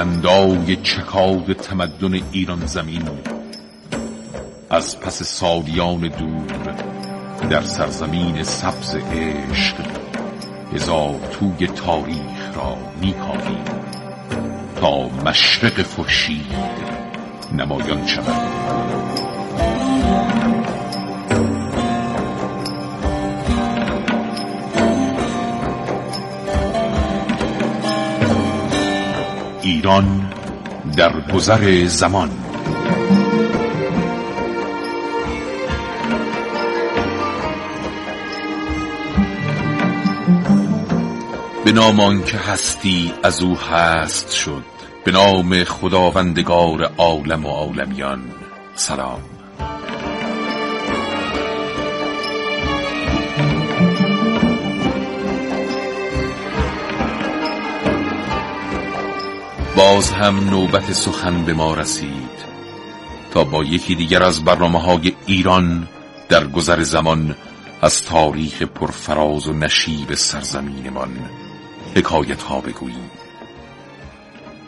بلندای چکاد تمدن ایران زمین. از پس سالیان دور در سرزمین سبز عشق هزار توی تاریخ را میکاویم تا مشرق خورشید نمایان شود. ایران در گذر زمان. به نام که هستی از او هست شد. به نام خداوندگار عالم و عالمیان. سلام. باز هم نوبت سخن به ما رسید تا با یکی دیگر از برنامه های ایران در گذر زمان از تاریخ پرفراز و نشیب سرزمینمان حکایت ها بگوییم.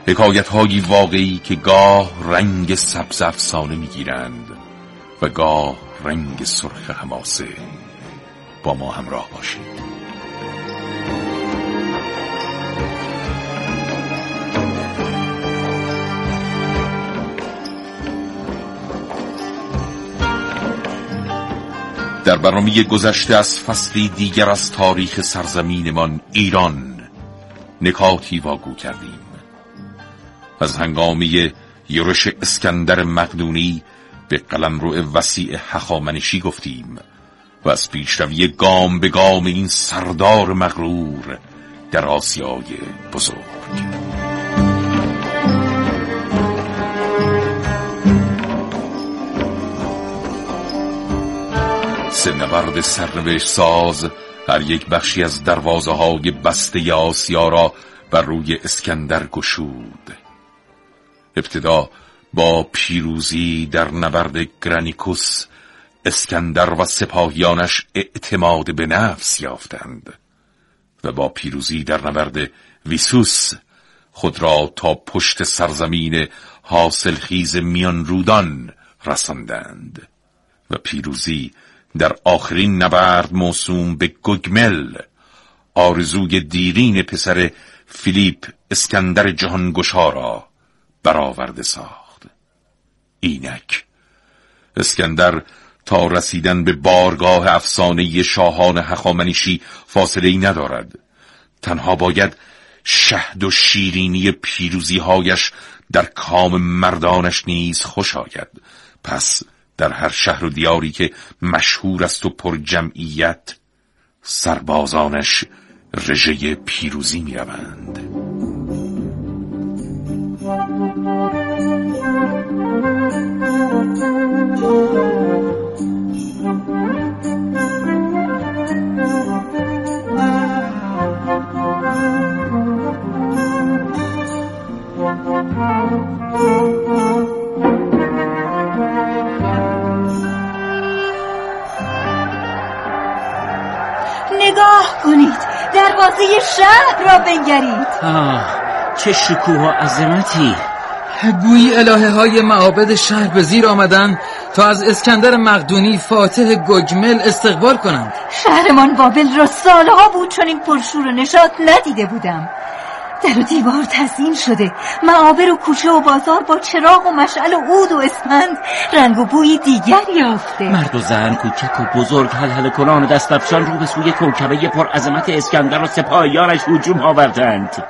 حکایت هایی واقعی که گاه رنگ سبز افسانه می‌گیرند و گاه رنگ سرخ حماسه با ما همراه باشید. در برنامه گذشته از فصلی دیگر از تاریخ سرزمینمان ایران نکاتی واگو کردیم. از هنگامی یورش اسکندر مقدونی به قلمرو وسیع هخامنشی گفتیم و از پیشروی گام به گام این سردار مغرور در آسیای بزرگ. سه نبرد سرنوشت ساز هر یک بخشی از دروازه های بسته آسیا را بر روی اسکندر گشود. ابتدا با پیروزی در نبرد گرانیکوس اسکندر و سپاهیانش اعتماد به نفس یافتند و با پیروزی در نبرد ویسوس خود را تا پشت سرزمین حاصلخیز میان رودان رساندند و پیروزی در آخرین نبرد موسوم به گگمل آرزوی دیرین پسر فیلیپ اسکندر جهانگشا را برآورده ساخت. اینک اسکندر تا رسیدن به بارگاه افسانه شاهان هخامنشی فاصله ای ندارد. تنها باید شهد و شیرینی پیروزیهایش در کام مردانش نیز خوش آید. پس در هر شهر و دیاری که مشهور است و پر جمعیت سربازانش رژه پیروزی می روند. نگاه کنید. دروازه شهر را بنگرید. آه چه شکوه و عظمتی. گویی الهه های معابد شهر به زیر آمدن تا از اسکندر مقدونی فاتح گجمل استقبال کنند. شهرمان بابل را سالها بود چون این پرشور و نشاط ندیده بودم. در و دیوار تزیین شده. معابر و کوچه و بازار با چراغ و مشعل و عود و اسپند رنگ و بوی دیگر یافته. مرد و زن کوچک و بزرگ هل کنان و دستفشان رو به سوی کوکبه پر عظمت اسکندر و سپاهیانش هجوم آوردند.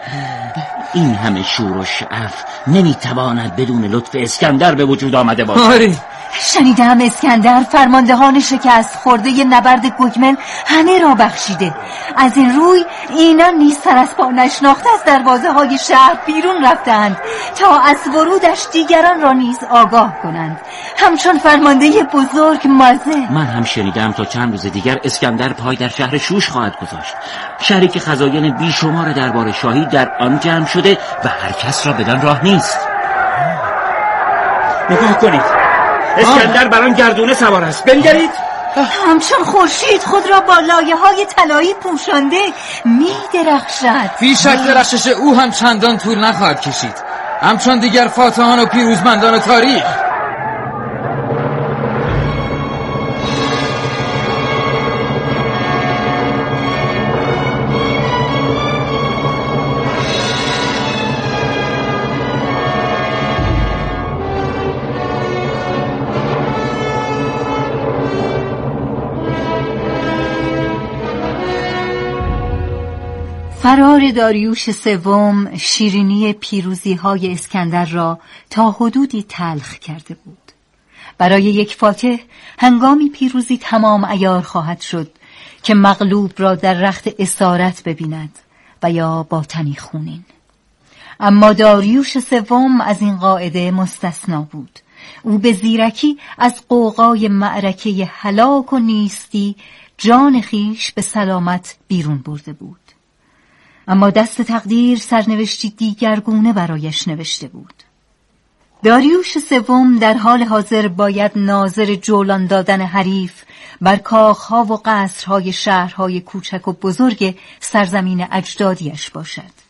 این همه شور و شعف نمی‌تواند بدون لطف اسکندر به وجود آمده باشد. آری. شنیدم اسکندر فرماندهان شکست خورده نبرد گگمل همه را بخشیده. از این روی اینان نیز سر از پا نشناخته از دروازه های شهر بیرون رفتند تا از ورودش دیگران را نیز آگاه کنند. همچون فرمانده بزرگ مازه. من هم شنیدم تا چند روز دیگر اسکندر پای در شهر شوش خواهد گذاشت. شهری که خزاین بیشمار دربار شاهی در آن جمع شده و هر کس را بدان راه نیست. نگاه کنید. اسکندر بر آن گردونه سوار است. بنگرید. همچون خورشید خود را با لایه های طلایی پوشانده می درخشد بی شک درخشش او هم چندان طول نخواهد کشید. همچون دیگر فاتحان و پیروزمندان تاریخ. فرار داریوش سوم شیرینی پیروزی های اسکندر را تا حدودی تلخ کرده بود. برای یک فاتح هنگامی پیروزی تمام ایار خواهد شد که مغلوب را در رخت اسارت ببیند و یا با تنی خونین. اما داریوش سوم از این قاعده مستثنا بود. او به زیرکی از قوقای معرکه هلاک و نیستی جان خیش به سلامت بیرون برده بود. اما دست تقدیر سرنوشتی دیگرگونه برایش نوشته بود. داریوش سوم در حال حاضر باید ناظر جولان دادن حریف بر کاخها و قصرهای شهرهای کوچک و بزرگ سرزمین اجدادیش باشد.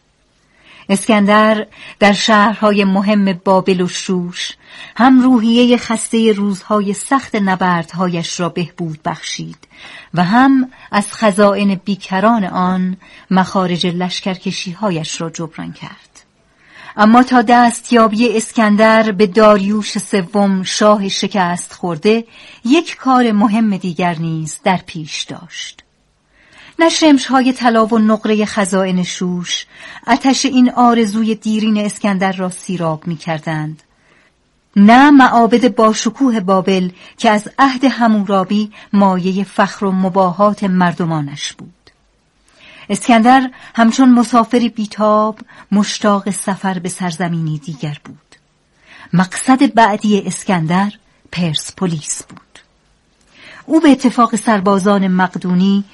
اسکندر در شهرهای مهم بابل و شوش هم روحیه خسته روزهای سخت نبردهایش را بهبود بخشید و هم از خزائن بیکران آن مخارج لشکرکشیهایش را جبران کرد. اما تا دستیابی اسکندر به داریوش سوم شاه شکست خورده یک کار مهم دیگر نیز در پیش داشت. نه های طلا و نقره خزائن شوش. اتش این آرزوی دیرین اسکندر را سیراب می کردند. نه معابد باشکوه بابل که از عهد همورابی مایه فخر و مباهات مردمانش بود. اسکندر همچون مسافری بیتاب مشتاق سفر به سرزمینی دیگر بود. مقصد بعدی اسکندر پرسپولیس بود. او به اتفاق سربازان مقدونی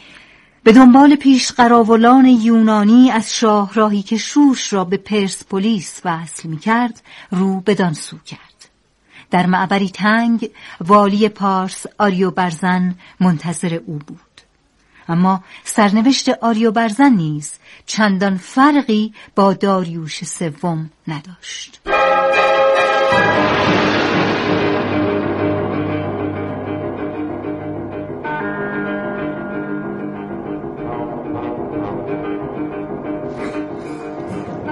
به دنبال پیش قراولان یونانی از شاهراهی که شوش را به پرسپولیس وصل می کرد رو بدان سو کرد. در معبری تنگ والی پارس آریو برزن منتظر او بود. اما سرنوشت آریو برزن نیز چندان فرقی با داریوش سوم نداشت.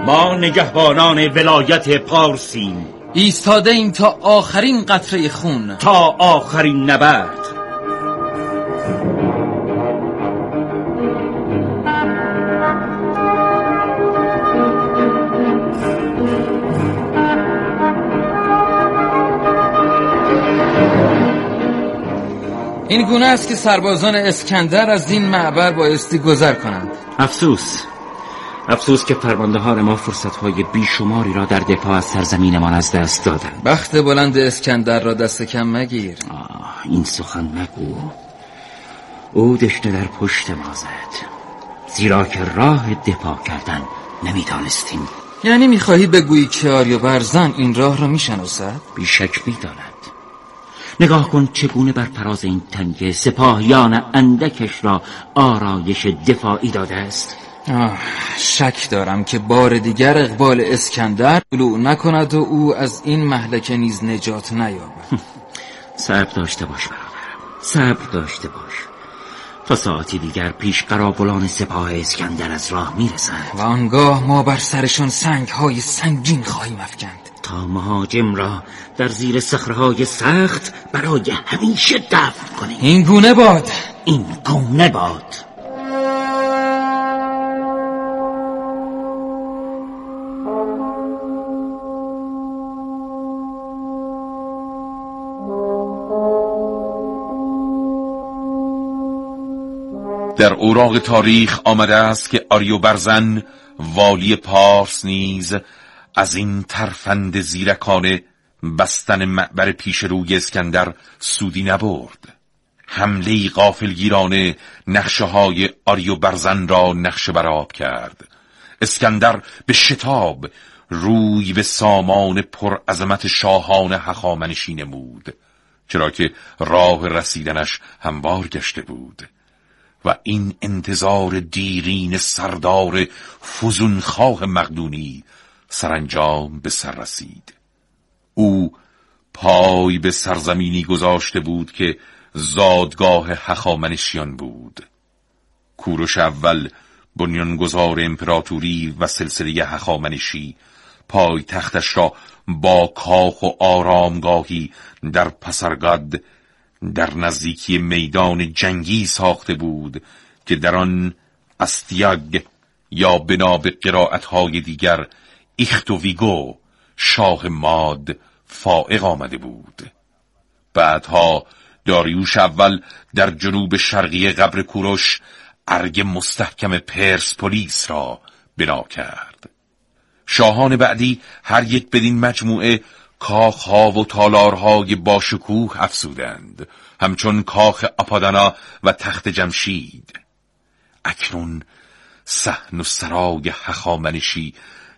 ما نگهبانان ولایت پارسیم. ایستاده ایم تا آخرین قطره خون. تا آخرین نبرد. این گونه است که سربازان اسکندر از این معبر بایستی گذر کنند. افسوس. افسوس که فرماندهان ما فرصتهای بیشماری را در دفاع از سرزمینمان از دست دادند. بخت بلند اسکندر را دست کم مگیر. آه این سخن نگو. او دشته در پشت ما زد. زیرا که راه دفاع کردن نمی‌دانستیم. یعنی می‌خواهی بگویی که آریو برزن این راه را می‌شناسد؟ بیشک می‌داند. نگاه کن چگونه بر فراز این تنگه سپاهیان اندکش را آرایش دفاعی داده است. آه شک دارم که بار دیگر اقبال اسکندر طلوع نکند و او از این محلکه نیز نجات نیابد. صبر داشته باش برادرم صبر داشته باش. تا ساعتی دیگر پیش قرابلان سپاه اسکندر از راه می‌رسند. و آنگاه ما بر سرشان سنگ های سنگین خواهیم افکند. تا مهاجم را در زیر صخرههای سخت برای همیشه دفن کنیم. این گونه باد. این گونه باد. در اوراق تاریخ آمده است که آریو برزن والی پارس نیز از این ترفند زیرکانه بستن معبر پیش روی اسکندر سودی نبرد. حمله غافلگیرانه نقشه های آریو برزن را نقشه براب کرد. اسکندر به شتاب روی به سامان پر عظمت شاهان هخامنشی نمود چرا که راه رسیدنش هموار گشته بود. و این انتظار دیرین سردار فزونخواه مقدونی سرانجام به سر رسید. او پای به سرزمینی گذاشته بود که زادگاه هخامنشیان بود. کوروش اول بنیانگذار امپراتوری و سلسله هخامنشی پای تختش را با کاخ و آرامگاهی در پسرگاد در نزدیکی میدان جنگی ساخته بود که در آن استیاگ یا بنا به قرائتهای دیگر ویگو شاه ماد فائق آمده بود. بعدها داریوش اول در جنوب شرقی قبر کوروش ارگ مستحکم پرسپولیس را بنا کرد. شاهان بعدی هر یک بدین مجموعه کاخها و تالارهای باشکوه افزودند. همچون کاخ اپادانا و تخت جمشید. اکنون سحن و سرای هخامنشی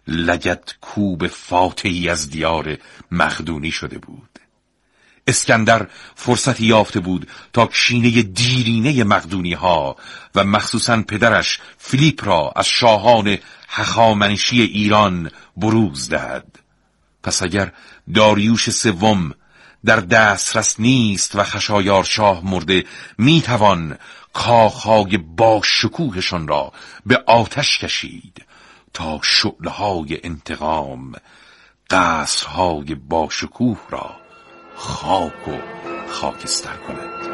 لگت کوب فاتحی از دیار مخدونی شده بود. اسکندر فرصتی یافته بود تا کشینه دیرینه مقدونی ها و مخصوصا پدرش فیلیپ را از شاهان هخامنشی ایران بروز دهد. پس اگر داریوش سوم در دسترس نیست و خشایار شاه مرده می‌توان کاخهای با شکوهشان را به آتش کشید تا شعله انتقام قصرهای با شکوه را خاک و خاکستر کند.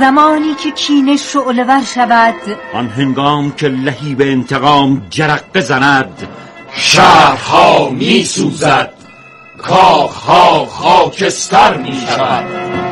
زمانی که کینه شعله ور شود آن هنگام که لهی به انتقام جرقه زند شهرها می سوزد کاخها خاکستر می شود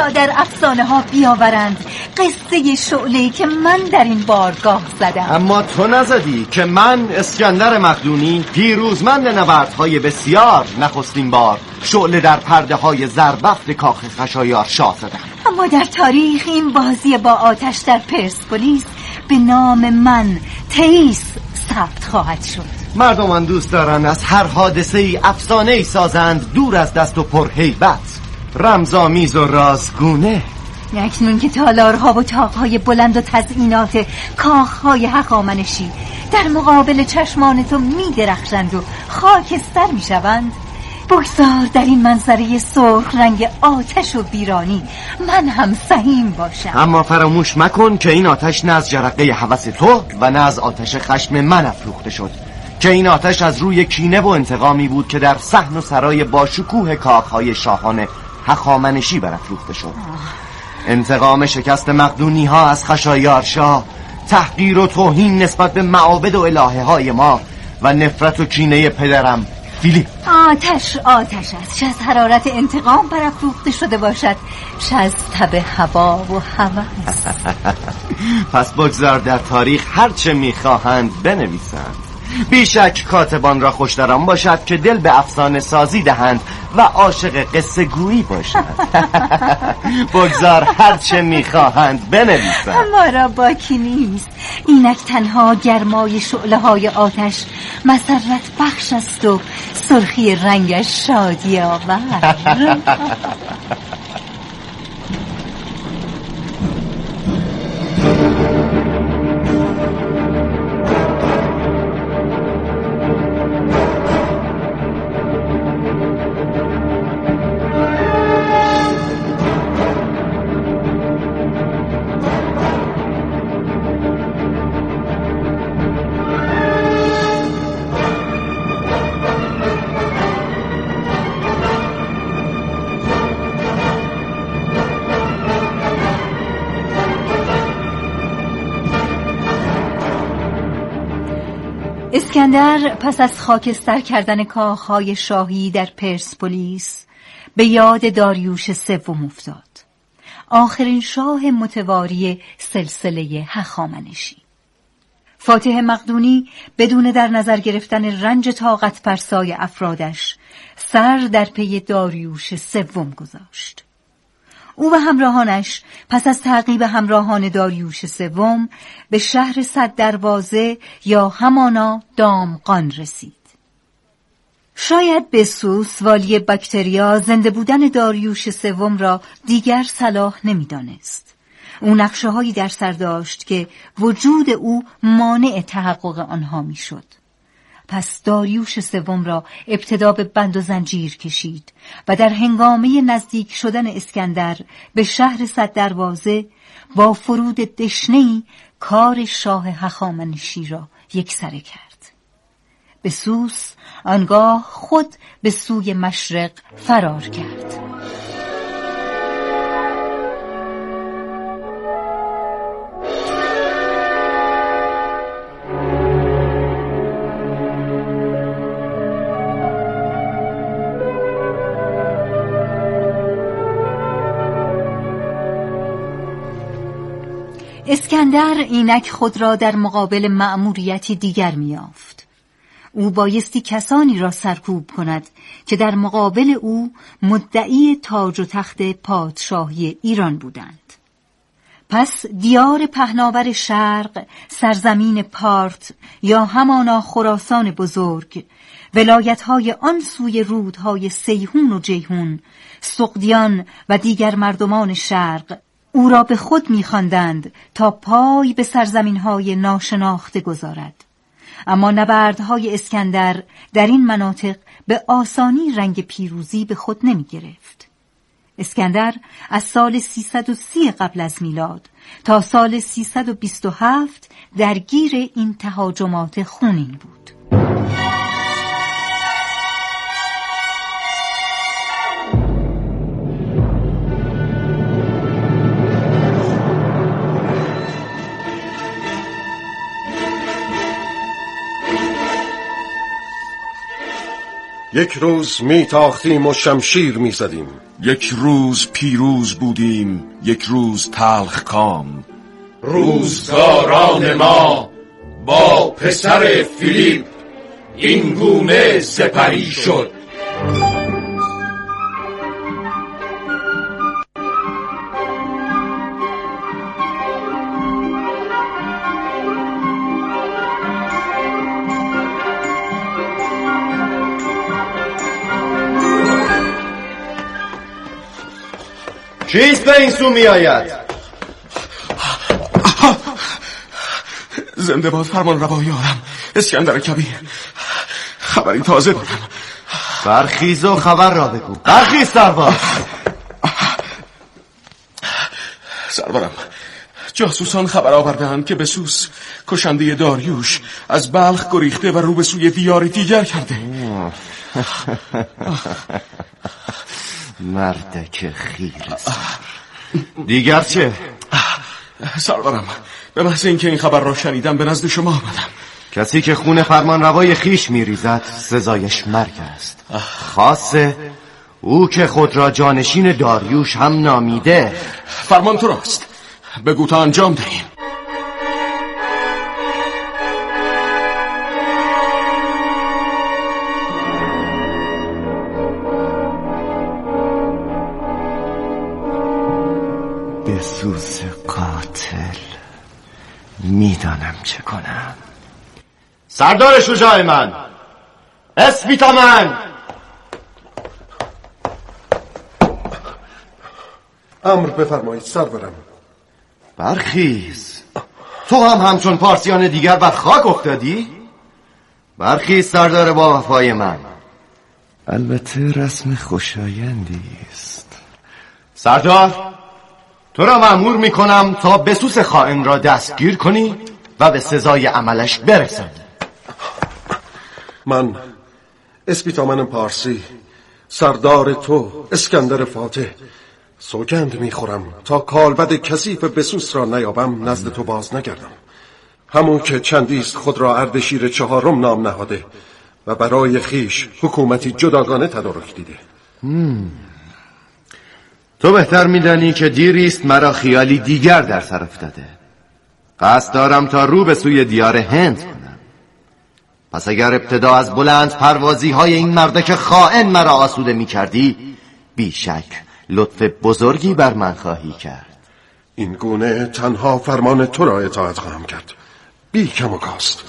تا در افسانه ها بیاورند قصه شعله که من در این بارگاه زدم. اما تو نزدی که من اسکندر مقدونی پیروزمند نبردهای بسیار نخستین بار شعله در پرده های زربفت کاخ خشایار شاه زدم. اما در تاریخ این بازی با آتش در پرسپولیس به نام من تیس ثبت خواهد شد. مردمان دوست دارند از هر حادثه ای افسانه ای سازند دور از دست و پرهیبت. رمزامیز و رازگونه. اکنون که تالارها و تاقهای بلند و تزئینات کاخهای حقامنشی در مقابل چشمان تو می درخشند و خاکستر می شوند بگذار در این منظره سرخ رنگ آتش و بیرانی من هم سهیم باشم. اما فراموش مکن که این آتش نه از جرقه حوس تو و نه از آتش خشم من افروخته شد. که این آتش از روی کینه و انتقامی بود که در صحن و سرای باشکوه کاخهای شاهان هخامنشی برافروخته شد. انتقام شکست مقدونی ها از خشایار شاه تحقیر و توهین نسبت به معابد و الهه های ما و نفرت و کینه پدرم فیلیپ. آتش آتش است. چه از حرارت انتقام برافروخته شده باشد. چه از تب هوا و هوس پس بگذار در تاریخ هرچه می‌خواهند بنویسند. بیشک کاتبان را خوشداران باشد که دل به افسانه سازی دهند و عاشق قصه گویی باشند بگذار هرچه می‌خواهند بنویسند ما را باکی نیست. اینک تنها گرمای شعله های آتش مسرت بخش است و سرخی رنگش شادی آور. اسکندر پس از خاکستر کردن کاخهای شاهی در پرسپولیس به یاد داریوش سوم افتاد. آخرین شاه متواری سلسله هخامنشی. فاتح مقدونی بدون در نظر گرفتن رنج طاقت پرسای افرادش سر در پی داریوش سوم گذاشت. او و همراهانش پس از تعقیب همراهان داریوش سوم به شهر صد دروازه یا همانا دامقان رسید شاید بسوس والی بکتریا زنده بودن داریوش سوم را دیگر صلاح نمی‌دانست. او نقشه هایی در سر داشت که وجود او مانع تحقق آنها می‌شد. پس داریوش سوم را ابتدا به بند و زنجیر کشید و در هنگامه نزدیک شدن اسکندر به شهر صد دروازه با فرود دشنهی کار شاه هخامنشی را یکسره کرد. بسوس آنگاه خود به سوی مشرق فرار کرد اسکندر اینک خود را در مقابل مأموریتی دیگر میافت او بایستی کسانی را سرکوب کند که در مقابل او مدعی تاج و تخت پادشاهی ایران بودند. پس دیار پهناور شرق سرزمین پارت یا همانا خراسان بزرگ ولایتهای آن سوی رودهای سیهون و جیهون سقدیان و دیگر مردمان شرق او را به خود میخواندند تا پای به سرزمینهای ناشناخته گذارد اما نبردهای اسکندر در این مناطق به آسانی رنگ پیروزی به خود نمی گرفت. اسکندر از سال 330 قبل از میلاد تا سال 327 درگیر این تهاجمات خونین بود. یک روز می تاختیم و شمشیر می زدیم یک روز پیروز بودیم یک روز تلخ کام. روزگاران ما با پسر فیلیپ این گونه سپری شد. چیست به این سو می آید؟ زنده باد فرمان روایی آرم. اسکندر کبیر. خبری تازه دارم. برخیز و خبر را بگو. برخیز سرباز. سرورم جاسوسان خبر آوردهاند که بسوس کشنده داریوش از بلخ گریخته و رو به سوی دیار دیگر کرده. مردک خیر دیگر چه؟ سرورم به محض اینکه این خبر را شنیدم به نزد شما آمدم. کسی که خون فرمان روای خیش میریزد سزایش مرگ است. خاصه او که خود را جانشین داریوش هم نامیده. فرمان تو راست. بگو تا انجام دهیم. بسوز قاتل می‌دانم چه کنم. سردار شجاع من. اسپیتا من امر بفرمایید سرورم. برخیز. تو هم همچون پارسیان دیگر بر خاک افتادی؟ برخیز سردار با وفای من. البته رسم خوشایندی است. سردار تو را معمور می کنم تا بسوس خائن را دستگیر کنی و به سزای عملش برسانی. من اسپیتامن پارسی سردار تو اسکندر فاتح سوگند می‌خورم تا کالبد کثیف بسوس را نیابم نزد تو باز نگردم. همون که چندیست خود را اردشیر چهارم نام نهاده و برای خیش حکومتی جداگانه تدارک دیده. تو بهتر میدانی که دیریست مرا خیالی دیگر در سر افتاده. قصد دارم تا رو به سوی دیار هند کنم. پس اگر ابتدا از بلند پروازی های این مرده خائن مرا آسوده می کردی بیشک لطف بزرگی بر من خواهی کرد. این گونه تنها فرمان تو را اطاعت خواهم کرد. بی کم و کاست.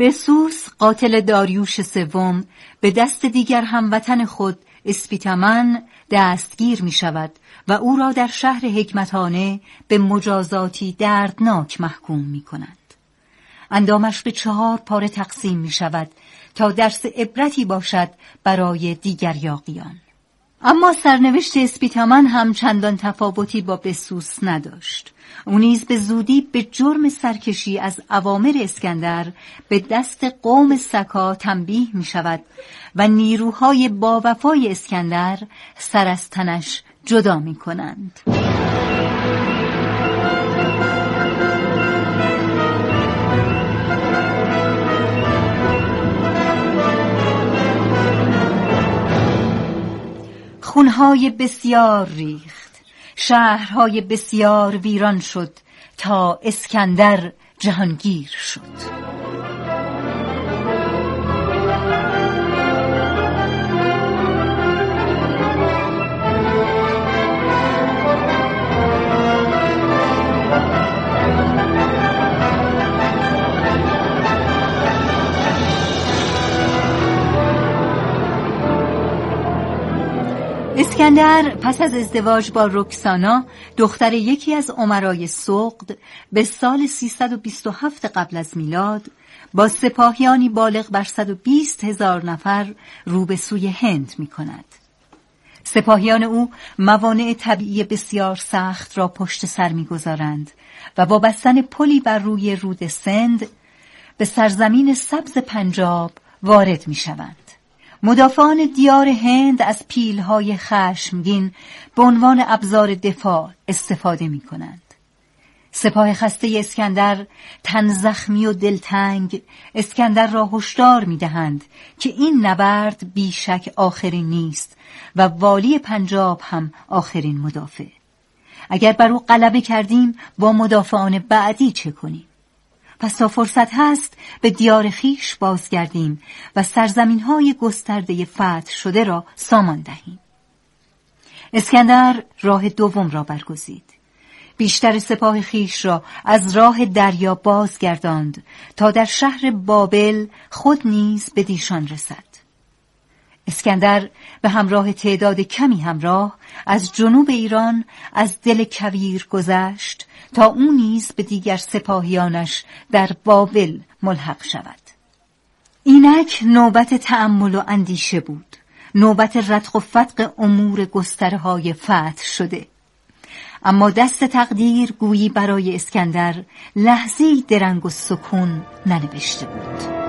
بسوس قاتل داریوش سوم به دست دیگر هموطن خود اسپیتمن دستگیر می شود و او را در شهر حکمتانه به مجازاتی دردناک محکوم می کنند. اندامش به چهار پاره تقسیم می شود تا درس عبرتی باشد برای دیگر یاقیان. اما سرنوشت اسپیتامن هم چندان تفاوتی با بسوس نداشت او نیز به زودی به جرم سرکشی از اوامر اسکندر به دست قوم سکا تنبیه می شود و نیروهای با وفای اسکندر سر از تنش جدا می کنند. خونهای بسیار ریخت شهرهای بسیار ویران شد تا اسکندر جهانگیر شد. اسکندر پس از ازدواج با رکسانا دختر یکی از عمرای سقد به سال 327 قبل از میلاد با سپاهیانی بالغ بر 120 هزار نفر رو به سوی هند می کند. سپاهیان او موانع طبیعی بسیار سخت را پشت سر می‌گذارند و با بستن پلی بر روی رود سند به سرزمین سبز پنجاب وارد می شوند. مدافعان دیار هند از پیلهای خشمگین به عنوان ابزار دفاع استفاده می کنند. سپاه خسته اسکندر تن زخمی و دلتنگ اسکندر را هشدار می دهند که این نبرد بیشک آخرین نیست و والی پنجاب هم آخرین مدافع. اگر بر او غلبه کردیم با مدافعان بعدی چه کنیم؟ پس تا فرصت هست به دیار خیش بازگردیم و سرزمین های گسترده فتح شده را سامان دهیم. اسکندر راه دوم را برگزید. بیشتر سپاه خیش را از راه دریا بازگرداند تا در شهر بابل خود نیز به دیشان رسد. اسکندر به همراه تعداد کمی همراه از جنوب ایران از دل کویر گذشت تا او نیز به دیگر سپاهیانش در بابل ملحق شود. اینک نوبت تأمل و اندیشه بود. نوبت ردخ و فتق امور گسترهای فتح شده. اما دست تقدیر گویی برای اسکندر لحظی درنگ و سکون ننوشته بود.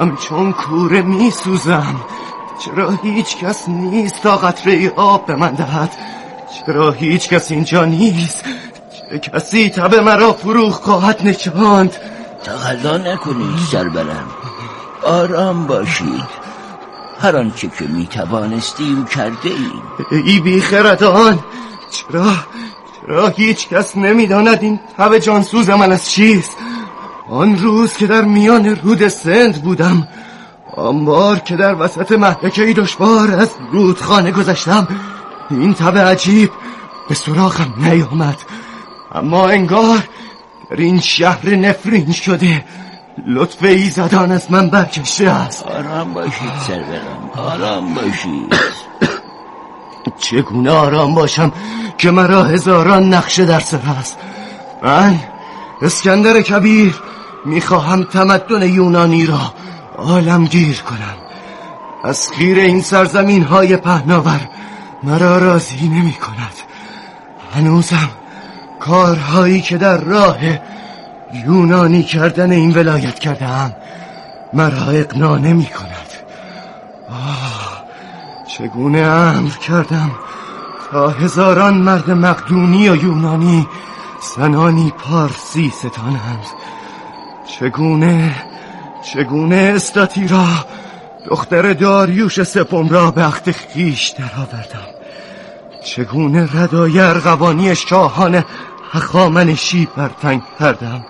همچون کوره می سوزم چرا هیچ کس نیست تا قطره آب به من دهد؟ چرا هیچ کس اینجا نیست؟ چه کسی تب مرا فروخ خواهد نشاند؟ تقلا نکنید سربرم آرام باشید. هر آنچه که می توانستیم کرده ایم. ای بی خردان چرا؟ چرا هیچ کس نمی‌داند این تب جانسوز من از چیست؟ آن روز که در میان رود سند بودم آن بار که در وسط محلکه دشوار از رودخانه گذشتم این تب عجیب به سراغم نیامد. اما انگار در این شهر نفرین شده لطف ایزدان از من برکشته است. آرام باشید سرورم آرام باشید. چگونه آرام باشم که مرا هزاران نقشه در سر است. من اسکندر کبیر می‌خواهم تمدن یونانی را عالمگیر کنم. از خیر این سرزمین های پهناور مرا راضی نمی کند هنوزم کارهایی که در راه یونانی کردن این ولایت کردم مرا اقنا نمی کند آه چگونه امر کردم تا هزاران مرد مقدونی و یونانی زنانی پارسی ستانند؟ چگونه چگونه استاتیرا دختر داریوش سپم را به عقد خیش درآوردم؟ چگونه ردای ارغوانی شاهان هخامنشی برتنگ کردم؟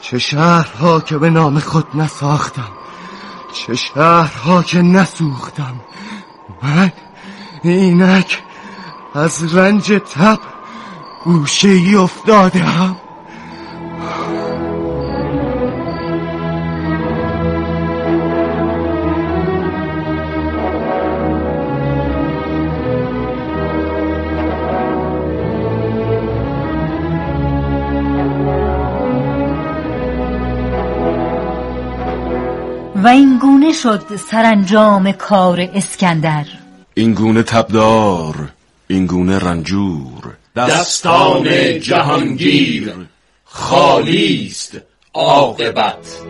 چه شهرها که به نام خود نساختم؟ چه شهرها که نسوختم؟ من اینک از رنج تب گوشه ای افتادم. و این گونه شد سرانجام کار اسکندر. این گونه تبدار این گونه رنجور. دستان جهانگیر خالی است عاقبت.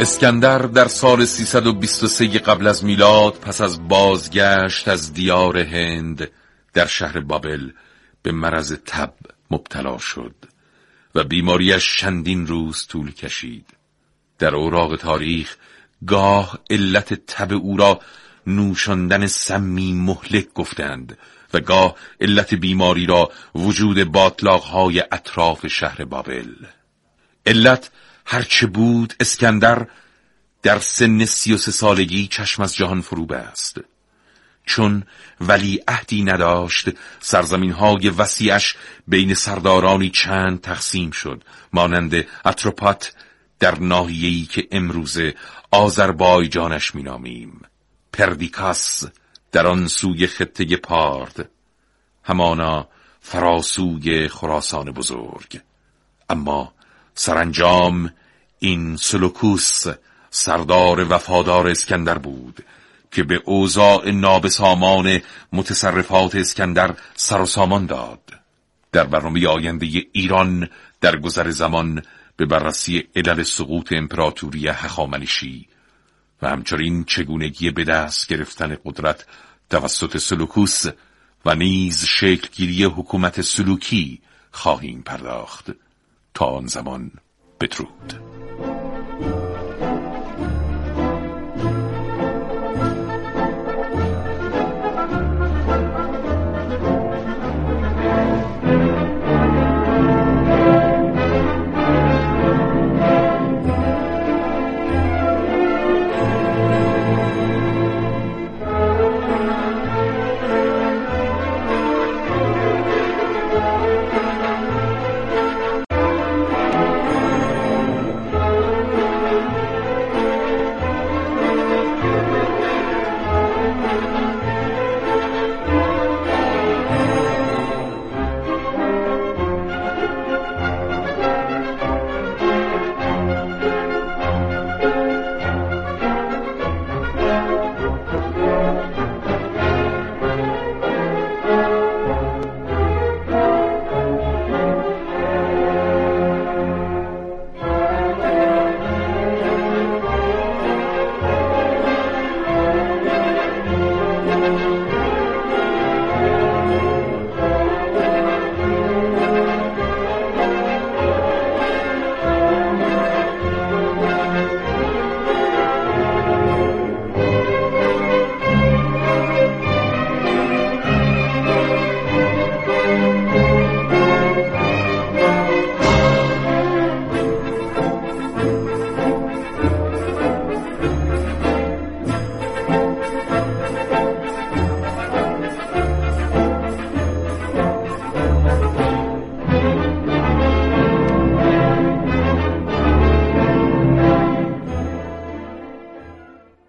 اسکندر در سال 323 قبل از میلاد پس از بازگشت از دیار هند در شهر بابل به مرض تب مبتلا شد و بیماریش چندین روز طول کشید. در اوراق تاریخ گاه علت تب او را نوشاندن سمی مهلک گفتند و گاه علت بیماری را وجود باطلاقهای اطراف شهر بابل. علت هرچه بود اسکندر در سن سی و سه سالگی چشم از جهان فرو است چون ولی عهدی نداشت سرزمین های وسیعش بین سردارانی چند تقسیم شد مانند اتروپات در ناحیه‌ای که امروزه آذربایجانش مینامیم. پردیکاس در آن سوی خطه پارد همانا فراسوی خراسان بزرگ. اما سرانجام این سلوکوس سردار وفادار اسکندر بود که به اوضاع نابسامان متصرفات اسکندر سر و سامان داد. در برنامه آینده ایران در گذر زمان به بررسی علل سقوط امپراتوری هخامنشی و همچنین چگونگی به دست گرفتن قدرت توسط سلوکوس و نیز شکلگیری حکومت سلوکی خواهیم پرداخت. تا آن زمان بدرود.